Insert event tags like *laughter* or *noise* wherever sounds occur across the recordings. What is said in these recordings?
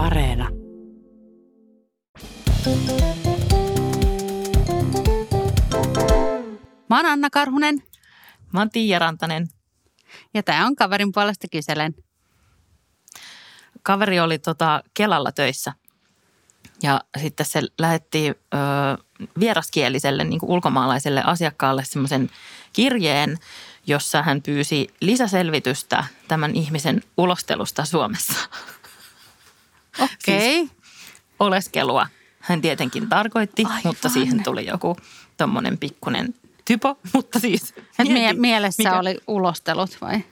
Areena. Mä oon Anna Karhunen Mä oon Tiia Rantanen. ja tämä on kaverin puolesta kyselen. Kaveri oli tota Kelalla töissä ja sitten se lähetti ö, vieraskieliselle niin kuin ulkomaalaiselle asiakkaalle semmoisen kirjeen, jossa hän pyysi lisäselvitystä tämän ihmisen ulostelusta Suomessa. *laughs* Okei. Okay. Oleskelua hän tietenkin tarkoitti, Aivan. mutta siihen tuli joku tommonen pikkunen typo, *laughs* mutta siis Et mie- mieti, mielessä mikä- oli ulostelut vai?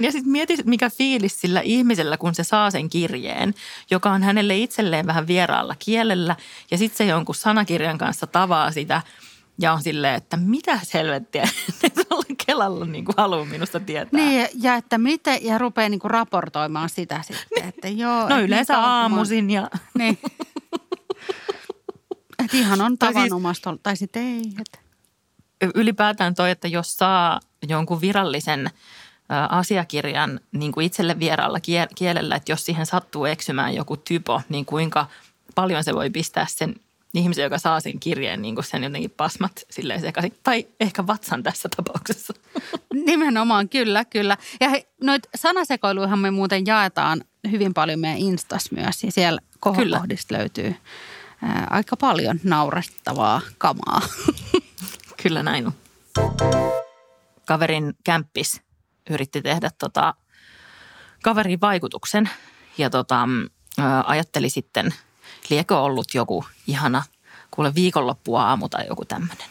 Ja sitten mieti, mikä fiilis sillä ihmisellä, kun se saa sen kirjeen, joka on hänelle itselleen vähän vieraalla kielellä. Ja sitten se jonkun sanakirjan kanssa tavaa sitä ja on silleen, että mitä helvettiä *laughs* ne tuolla Kelalla niin kuin haluaa minusta tietää. Niin, ja että miten, ja rupeaa niinku raportoimaan sitä sitten, että joo. No yleensä niin aamuisin ja Niin. *laughs* Että ihan on Tai siis- tavanomasta ollut, tai sitten ei. Et. ylipäätään toi, että jos saa jonkun virallisen asiakirjan niin kuin itselle vieraalla kie- kielellä, että jos siihen sattuu eksymään joku typo, niin kuinka paljon se voi pistää sen ihmisen, joka saa sen kirjeen, niin kuin sen jotenkin pasmat silleen sekaisin. Tai ehkä vatsan tässä tapauksessa. *laughs* Nimenomaan, kyllä, kyllä. Ja he, noit sanasekoiluihan me muuten jaetaan hyvin paljon meidän Instas myös, ja siellä kohokohdista löytyy ää, aika paljon naurettavaa kamaa. *laughs* Kyllä näin on. Kaverin kämppis yritti tehdä tota, kaverin vaikutuksen ja tota, ää, ajatteli sitten, liekö ollut joku ihana, kuule viikonloppuaamu tai joku tämmöinen.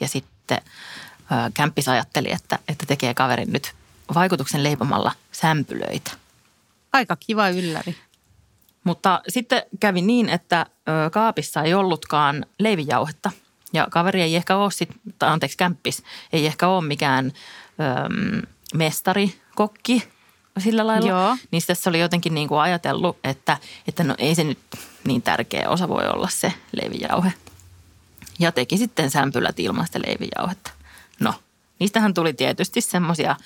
Ja sitten ää, kämppis ajatteli, että, että tekee kaverin nyt vaikutuksen leipomalla sämpylöitä. Aika kiva ylläri. Mutta sitten kävi niin, että ö, kaapissa ei ollutkaan leivijauhetta. Ja kaveri ei ehkä ole, sit, tai anteeksi kämppis, ei ehkä ole mikään ö, mestari, kokki sillä lailla. Joo. Niin tässä oli jotenkin niin kuin ajatellut, että, että no ei se nyt niin tärkeä osa voi olla se leivijauhe. Ja teki sitten sämpylät ilman sitä leivijauhetta. No, niistähän tuli tietysti semmoisia,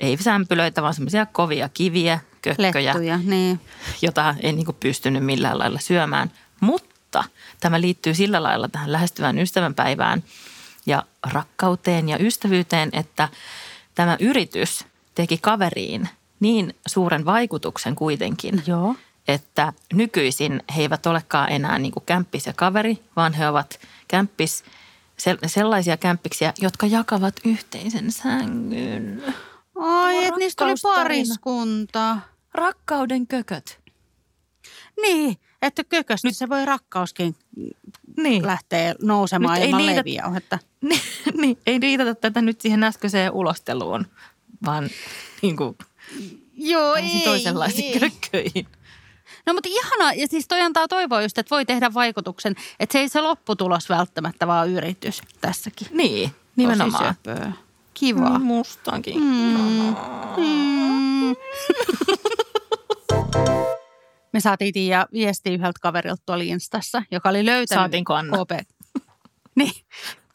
ei sämpylöitä, vaan semmoisia kovia kiviä, kökköjä Lettuja, niin. jota en niin kuin pystynyt millään lailla syömään. Mutta tämä liittyy sillä lailla tähän lähestyvään ystävänpäivään ja rakkauteen ja ystävyyteen, että tämä yritys teki kaveriin niin suuren vaikutuksen kuitenkin, Joo. että nykyisin he eivät olekaan enää niin kuin kämppis ja kaveri, vaan he ovat kämppis, sel- sellaisia kämppiksiä, jotka jakavat yhteisen sängyn. Ai, että niistä tuli pariskunta. Rakkauden kököt. Niin, että kököstä se voi rakkauskin Niin. lähteä nousemaan Nyt ei ilman liitä- leivijauhetta. *laughs* Niin, niin, ei liitata tätä nyt siihen äskeiseen ulosteluun, vaan niin kuin Joo, toisenlaisiin kökköihin. No mutta ihanaa, ja siis toi antaa toivoa just, että voi tehdä vaikutuksen, että se ei se lopputulos välttämättä vaan yritys tässäkin. Niin, nimenomaan. Tosi söpöä. Kiva. Mm, Mustakin. Mm. Me saatiin Tiia viesti yhdeltä kaverilta tuolla Instassa, joka oli löytänyt Saatiinko Anna? Niin,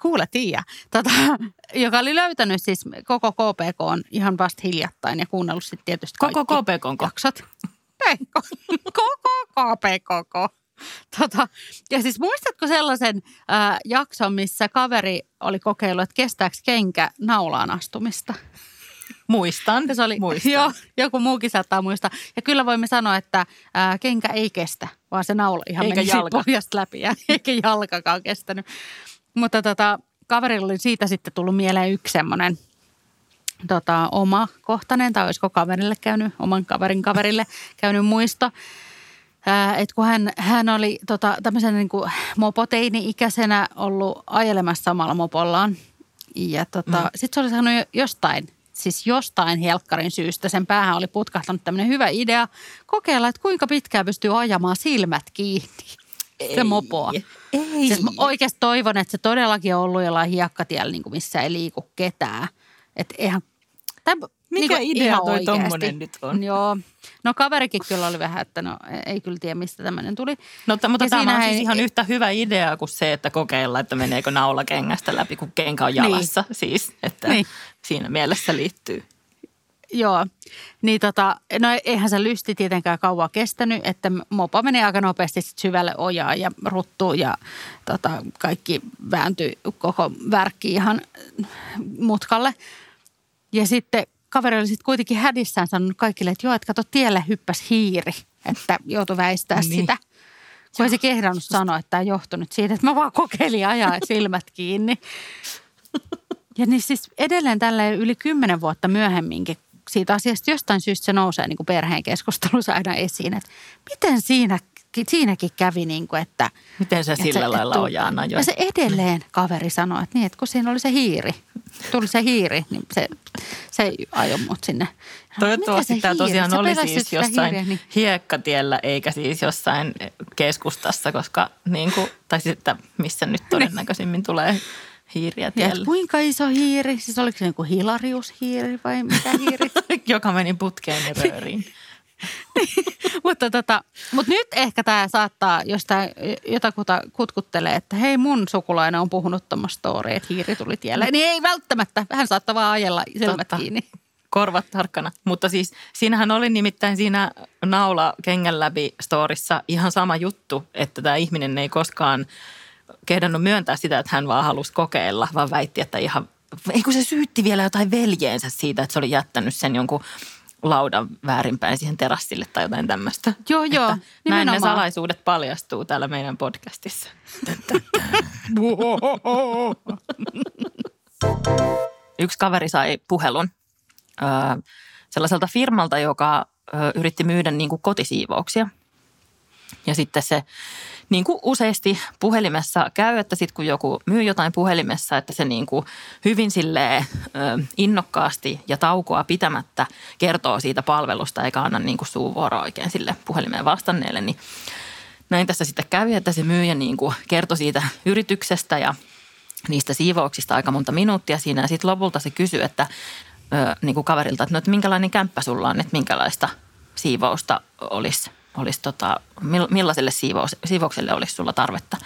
kuule Tiia. Tota, *laughs* joka oli löytänyt siis koko KPK on ihan vasta hiljattain ja kuunnellut sitten tietysti Koko KPK. jaksot. *laughs* Ei, ko- *laughs* koko KPKK. Tota, ja siis muistatko sellaisen äh, jakson, missä kaveri oli kokeillut, että kestääkö kenkä naulaan astumista? Muistan, Ja se oli, muistan. joo, joku muukin saattaa muistaa. Ja kyllä voimme sanoa, että ää, kenkä ei kestä, vaan se naula ihan Eikä meni pohjasta läpi ja eikä jalkakaan kestänyt. Mutta tota, kaverilla oli siitä sitten tullut mieleen yksi semmoinen tota, oma kohtainen, tai olisiko kaverille käynyt, oman kaverin kaverille *laughs* käynyt muisto. Ää, Et kun hän, hän oli tota, tämmöisen niin kuin mopoteini-ikäisenä ollut ajelemassa samalla mopollaan. Ja tota, mm. sitten se oli saanut jo- jostain, siis jostain helkkarin syystä, sen päähän oli putkahtanut tämmöinen hyvä idea kokeilla, että kuinka pitkään pystyy ajamaan silmät kiinni. Se mopoa. Ei. Siis mä oikeasti toivon, että se todellakin on ollut jollain hiekkatiellä, niin kuin missä ei liiku ketään. Että eihän... Tai, Mikä idea ihan toi tommonen nyt on? Joo. No kaverikin kyllä oli vähän, että no ei kyllä tiedä, mistä tämmöinen tuli. No, t- mutta Ja tämä on siis ei- ihan yhtä hyvä idea kuin se, että kokeilla, että meneekö naula kengästä läpi, kun kenkä on jalassa. Siis, että Niin. siinä mielessä liittyy. Joo, niin tota, no eihän se lysti tietenkään kauan kestänyt, että mopa meni aika nopeasti sit syvälle ojaa ja ruttuu ja tota, kaikki vääntyi koko värkki ihan mutkalle. Ja sitten kaveri oli sitten kuitenkin hädissään sanonut kaikille, että joo, että kato tielle hyppäs hiiri, että joutui väistää niin. sitä. Kun ei se kehdannut sanoa, että tämä johtui nyt siitä, että mä vaan kokeilin ajaa silmät kiinni. *laughs* Ja niin siis edelleen tälle yli kymmenen vuotta myöhemminkin siitä asiasta jostain syystä se nousee niin kuin perheen keskustelussa aina esiin, että miten siinä, siinäkin kävi niin kuin, että... Miten se sillä se, lailla on Jaana Ja se edelleen kaveri sanoi, että niin, että kun siinä oli se hiiri, tuli se hiiri, niin se, se ajoi mut sinne. Toivottavasti tämä tosiaan oli siis jossain hiiriä, niin... hiekkatiellä eikä siis jossain keskustassa, koska niin kuin, tai sitten missä nyt niin. todennäköisimmin tulee hiiriä tiellä. Ja kuinka iso hiiri? Siis oliko se niin kuin hilariushiiri vai mitä hiiri? *laughs* Joka meni putkeen ja rööriin. *laughs* mutta, tota, mutta nyt ehkä tämä saattaa, jos tämä jotakuta kutkuttelee, että hei mun sukulainen on puhunut tuommoista story, että hiiri tuli tielle. Niin ei välttämättä, vähän saattaa vaan ajella silmät Totta. kiinni. Korvat tarkkana. Mutta siis siinähän oli nimittäin siinä naula kengän läpi storissa ihan sama juttu, että tämä ihminen ei koskaan – kehdannut myöntää sitä, että hän vaan halusi kokeilla, vaan väitti, että ihan, ei kun se syytti vielä jotain veljeensä siitä, että se oli jättänyt sen jonkun laudan väärinpäin siihen terassille tai jotain tämmöistä. Joo, joo. Että näin ne salaisuudet paljastuu täällä meidän podcastissa. *laughs* Yksi kaveri sai puhelun ö, sellaiselta firmalta, joka yritti myydä niin kuin kotisiivouksia. Ja sitten se niin kuin useasti puhelimessa käy, että sitten kun joku myy jotain puhelimessa, että se niin kuin hyvin silleen, innokkaasti ja taukoa pitämättä kertoo siitä palvelusta eikä anna niin kuin suuvuoroa oikein sille puhelimeen vastanneelle, niin näin tässä sitten kävi, että se myyjä niin kuin kertoi siitä yrityksestä ja niistä siivouksista aika monta minuuttia siinä. Ja sitten lopulta se kysyi, että niin kuin kaverilta, että, no, että minkälainen kämppä sulla on, että minkälaista siivousta olisi olisi tota, millaiselle siivoukselle olisi sulla tarvetta.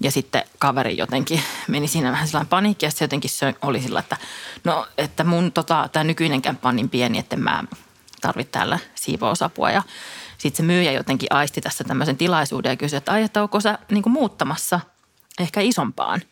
Ja sitten kaveri jotenkin *laughs* meni siinä vähän sellainen paniikki ja se jotenkin se oli sillä, että no, että mun tota, tämä nykyinen kämppä on niin pieni, että mä tarvitse täällä siivousapua. Ja sitten se myyjä jotenkin aisti tässä tämmöisen tilaisuuden ja kysyi, että ai, että onko sä niin muuttamassa ehkä isompaan.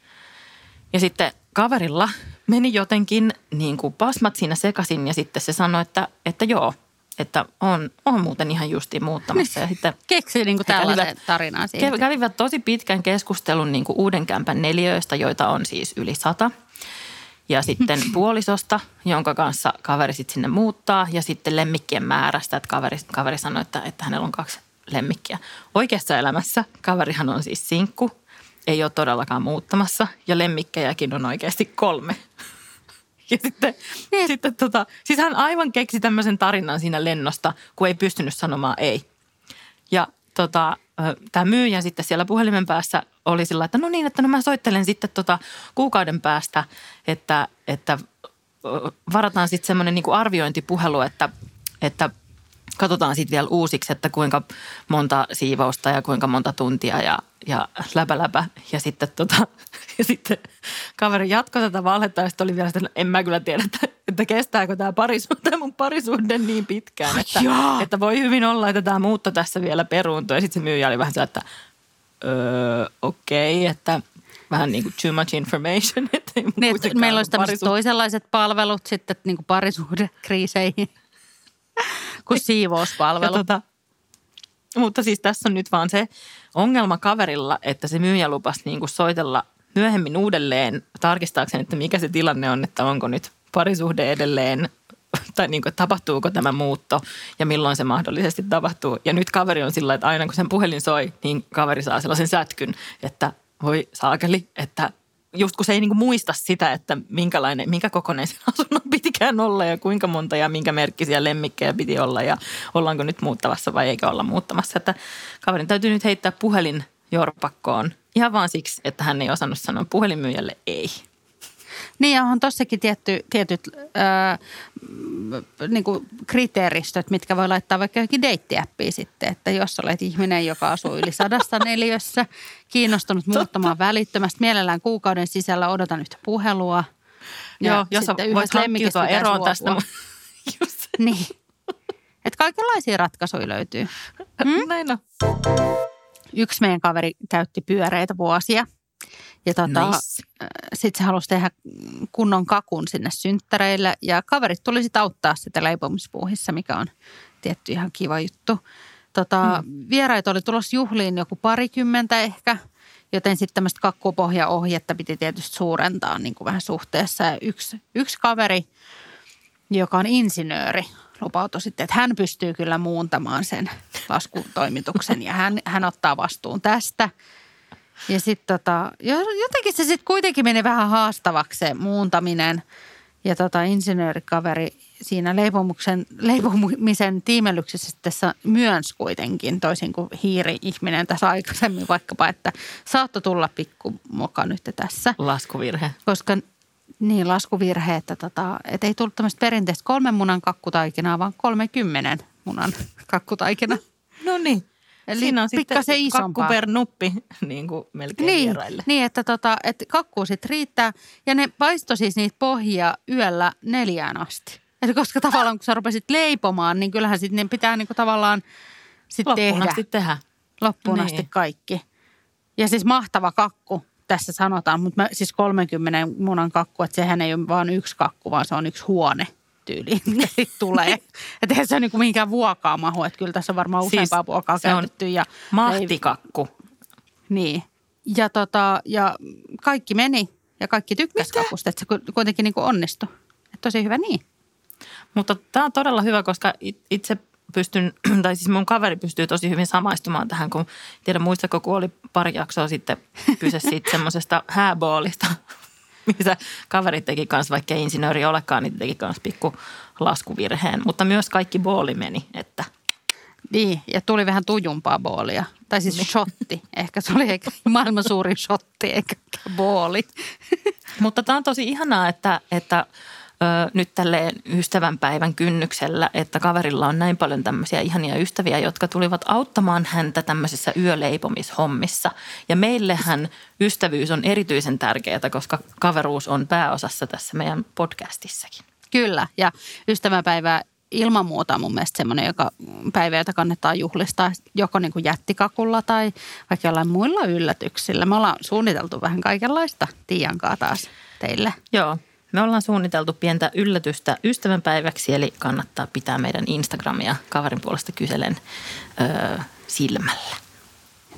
Ja sitten kaverilla meni jotenkin niin kuin pasmat siinä sekaisin ja sitten se sanoi, että, että joo – että on, on muuten ihan justiin muuttamassa. Ja sitten *laughs* Keksi niin kuin tällaisen tarinan siitä. Kävivät tosi pitkän keskustelun niin kuin uuden kämpän neljöistä, joita on siis yli sata. Ja sitten *laughs* puolisosta, jonka kanssa kaveri sitten sinne muuttaa. Ja sitten lemmikkien määrästä, että kaveri, kaveri sanoi, että, että hänellä on kaksi lemmikkiä. Oikeassa elämässä kaverihan on siis sinkku, ei ole todellakaan muuttamassa. Ja lemmikkejäkin on oikeasti kolme. Ja sitten, niin. sitten tota, siis hän aivan keksi tämmöisen tarinan siinä lennosta, kun ei pystynyt sanomaan ei. Ja tota, tämä myyjä sitten siellä puhelimen päässä oli sillä, että no niin, että no mä soittelen sitten tota kuukauden päästä, että, että varataan sitten semmoinen niin arviointipuhelu, että, että katsotaan sitten vielä uusiksi, että kuinka monta siivousta ja kuinka monta tuntia ja, ja läpä läpä. Ja sitten, tota, *laughs* ja sitten kaveri jatkoi tätä valhetta ja sitten oli vielä sitä, että en mä kyllä tiedä, että, että kestääkö tämä parisuhde, mun parisuhde niin pitkään. Että, että voi hyvin olla, että tämä muutto tässä vielä peruuntuu. Ja sitten se myyjä oli vähän se, että öö, okei, okay, että vähän niin kuin too much information. *laughs* Että niin, meillä olisi tämmöiset toisenlaiset palvelut sitten niin kuin parisuhdekriiseihin kuin siivouspalvelu. Ja tota, mutta siis tässä on nyt vaan se ongelma kaverilla, että se myyjä lupasi niin kuin soitella myöhemmin uudelleen tarkistaakseen, että mikä se tilanne on, että onko nyt parisuhde edelleen tai niin kuin, tapahtuuko tämä muutto ja milloin se mahdollisesti tapahtuu. Ja nyt kaveri on sillä, että aina kun sen puhelin soi, niin kaveri saa sellaisen sätkyn, että voi saakeli, että just kun se ei niinku muista sitä, että minkälainen, minkä kokoinen sen *laughs* asunnon pitikään olla ja kuinka monta ja minkä merkkisiä lemmikkejä piti olla ja ollaanko nyt muuttavassa vai eikä olla muuttamassa. Että kaverin täytyy nyt heittää puhelin jorpakkoon ihan vaan siksi, että hän ei osannut sanoa puhelinmyyjälle ei. Niin ja on tossakin tietty, tietyt ää, niin kuin kriteeristöt, mitkä voi laittaa vaikka johonkin deittiäppiin sitten. Että jos olet ihminen, joka asuu yli sadasta *laughs* neliössä, kiinnostunut muuttamaan välittömästi, mielellään kuukauden sisällä odotan yhtä puhelua. Ja Joo, jos voit hankkiutua eroon tästä. *laughs* Just Niin. Että kaikenlaisia ratkaisuja löytyy. Hmm? Näin on. Yksi meidän kaveri käytti pyöreitä vuosia. Ja tota, Nice. sitten se halusi tehdä kunnon kakun sinne synttäreille. Ja kaverit tuli sitten auttaa sitä leipomispuuhissa, mikä on tietty ihan kiva juttu. Tota, mm. Vieraita oli tulossa juhliin joku parikymmentä ehkä, joten sitten tämmöistä kakkupohjaohjetta piti tietysti suurentaa niin kuin vähän suhteessa. Ja yksi, yksi kaveri, joka on insinööri, lupautui sitten, että hän pystyy kyllä muuntamaan sen laskutoimituksen ja hän, hän ottaa vastuun tästä. Ja sitten tota, jo- jotenkin se sitten kuitenkin meni vähän haastavaksi se muuntaminen. Ja tota, insinöörikaveri siinä leipomuksen, leipomisen tiimellyksessä sitten myönsi kuitenkin, toisin kuin hiiri-ihminen tässä aikaisemmin vaikkapa, että saattoi tulla pikku moka nyt tässä. Laskuvirhe. Koska niin laskuvirhe, että, tota, että ei tullut tämmöistä perinteistä kolmen munan kakkutaikinaa, vaan 30 munan kakkutaikina. No niin. Eli Siinä on sitten kakku per nuppi *laughs* niin kuin melkein Niin, vieraille. niin että, tota, että kakkuu sitten riittää. Ja ne paistoi siis niitä pohjia yöllä neljään asti. Eli koska tavallaan kun sä rupesit leipomaan, niin kyllähän sitten ne pitää niinku tavallaan sit Loppuun tehdä asti tehdä. loppuun Niin. asti kaikki. Ja siis mahtava kakku tässä sanotaan, mutta siis 30 munan kakku, että sehän ei ole vaan yksi kakku, vaan se on yksi huone tyyli, *laughs* mikä sitten tulee. Että eihän se ole niinku mihinkään vuokaa mahu, että kyllä tässä on varmaan Siis useampaa vuokaa se on käytetty. Ja Mahtikakku. niin. Ja, tota, ja kaikki meni ja kaikki tykkäs kakusta, että se ku- kuitenkin niin onnistui. Että tosi hyvä niin. Mutta tämä on todella hyvä, koska it- itse pystyn, *clears throat* tai siis mun kaveri pystyy tosi hyvin samaistumaan tähän, kun tiedä muistako, kun oli pari jaksoa sitten kyse *laughs* siitä semmoisesta hääboolista, *laughs* missä kaveri teki kanssa, vaikka ei insinööri olekaan, niin teki kanssa pikku laskuvirheen. Mutta myös kaikki booli meni, että Niin, ja tuli vähän tujumpaa boolia. Tai siis niin. shotti. Ehkä se oli eikä maailman suurin shotti, eikä booli. *laughs* Mutta tämä on tosi ihanaa, että, että ö, nyt tälleen ystävänpäivän kynnyksellä, että kaverilla on näin paljon tämmöisiä ihania ystäviä, jotka tulivat auttamaan häntä tämmöisissä yöleipomishommissa. Ja meillehän ystävyys on erityisen tärkeää, koska kaveruus on pääosassa tässä meidän podcastissakin. Kyllä, ja ystävänpäivä ilman muuta on mun mielestä semmoinen joka, päivä, jota kannattaa juhlistaa joko niin kuin jättikakulla tai vaikka jollain muilla yllätyksillä. Me ollaan suunniteltu vähän kaikenlaista Tiiankaa taas teille. Joo, me ollaan suunniteltu pientä yllätystä ystävänpäiväksi, eli kannattaa pitää meidän Instagramia kaverin puolesta kyselen ö, silmällä.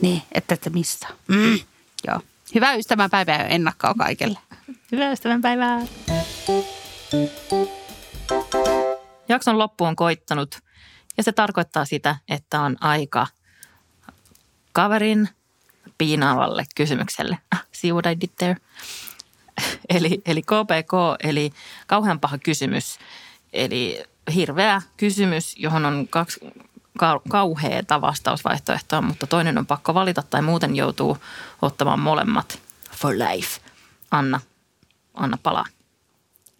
Niin, että ette missä. Mm. *clears throat* Joo. Hyvää ystävänpäivää ja ennakkoa kaikille. Hyvää ystävänpäivää! Jakson loppu on koittanut ja se tarkoittaa sitä, että on aika kaverin piinaavalle kysymykselle. Ah, See what I did there? *laughs* Eli, eli KPK, eli kauhean paha kysymys. Eli hirveä kysymys, johon on kaksi kau- kauheata vastausvaihtoehtoa, mutta toinen on pakko valita tai muuten joutuu ottamaan molemmat for life. Anna, anna palaa.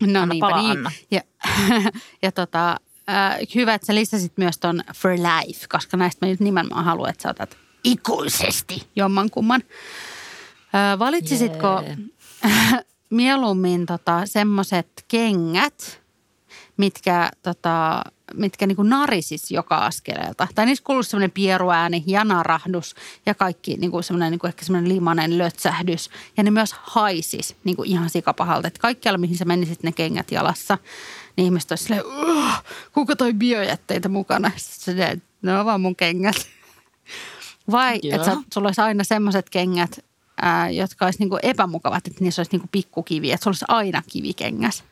No Anna niinpä palaa, niin. Anna. Ja, *laughs* ja tota, äh, hyvä, että sä lisäsit myös ton for life, koska näistä mä nyt nimenomaan haluan, että sä otat ikuisesti jommankumman. Äh, valitsisitko *laughs* mieluummin tota, semmoiset kengät, mitkä, tota, mitkä niinku narisis joka askeleelta. Tai niissä kuuluu semmoinen pieruääni ja narahdus ja kaikki niinku semmoinen niinku ehkä semmoinen limainen lötsähdys. Ja ne myös haisis niinku ihan sikapahalta. Että kaikkialla, mihin sä menisit ne kengät jalassa, niin ihmiset olisi silleen, "Ugh, kuka toi biojätteitä mukana? Sitten ne on vaan mun kengät. Vai että sulla olisi aina semmoiset kengät, ää, jotka olisi niinku epämukavat, että niissä olisi niinku pikkukivi, että sulla olisi aina kivikengäs.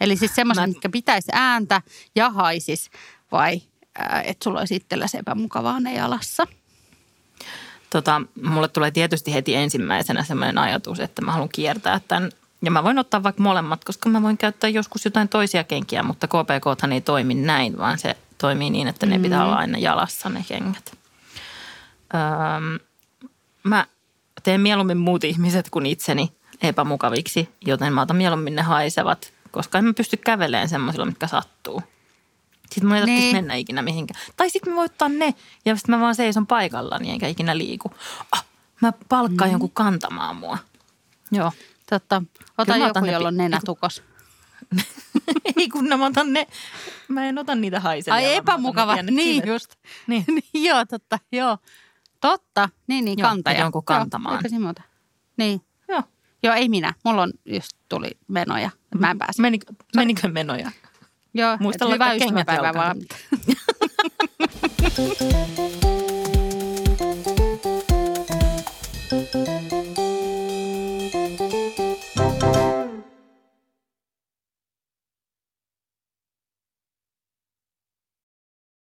Eli siis semmoiset, Mä- mitkä pitäisi ääntä ja haisis, vai ää, että sulla olisi itsellesi epämukavaa ne jalassa. Tota, mulle tulee tietysti heti ensimmäisenä sellainen ajatus, että mä haluan kiertää tämän. Ja mä voin ottaa vaikka molemmat, koska mä voin käyttää joskus jotain toisia kenkiä, mutta KPK ei toimi näin, vaan se toimii niin, että ne Mm. pitää olla aina jalassa ne kengät. Öö, mä teen mieluummin muut ihmiset kuin itseni epämukaviksi, joten mä otan mieluummin ne haisevat, koska en mä pysty kävelemään semmoisilla, mitkä sattuu. Sitten mun ei tarvitsisi Niin. mennä ikinä mihinkään. Tai sitten mä voin ottaa ne ja sitten mä vaan seison paikallani enkä ikinä liiku. Ah, mä palkkaan mm. jonkun kantamaan mua. Joo. Totta. Ota Kyllä joku, jolla on pi- nenätukos. Ei kun *laughs* mä otan ne, mä en ota niitä haiselevia. Ai vaan mä otan ne epämukava, pienet niin just. Niin. *laughs* joo, totta, joo. Totta, niin niin, Joo, kantaja. että jonkun kantamaan. Joo, siinä muuta. Niin. Joo. Joo, ei minä. Mulla on just tuli menoja. Mä en pääse. Menikö, menikö menoja? Joo, Muista et hyvää ystäväpäivää vaan. *laughs*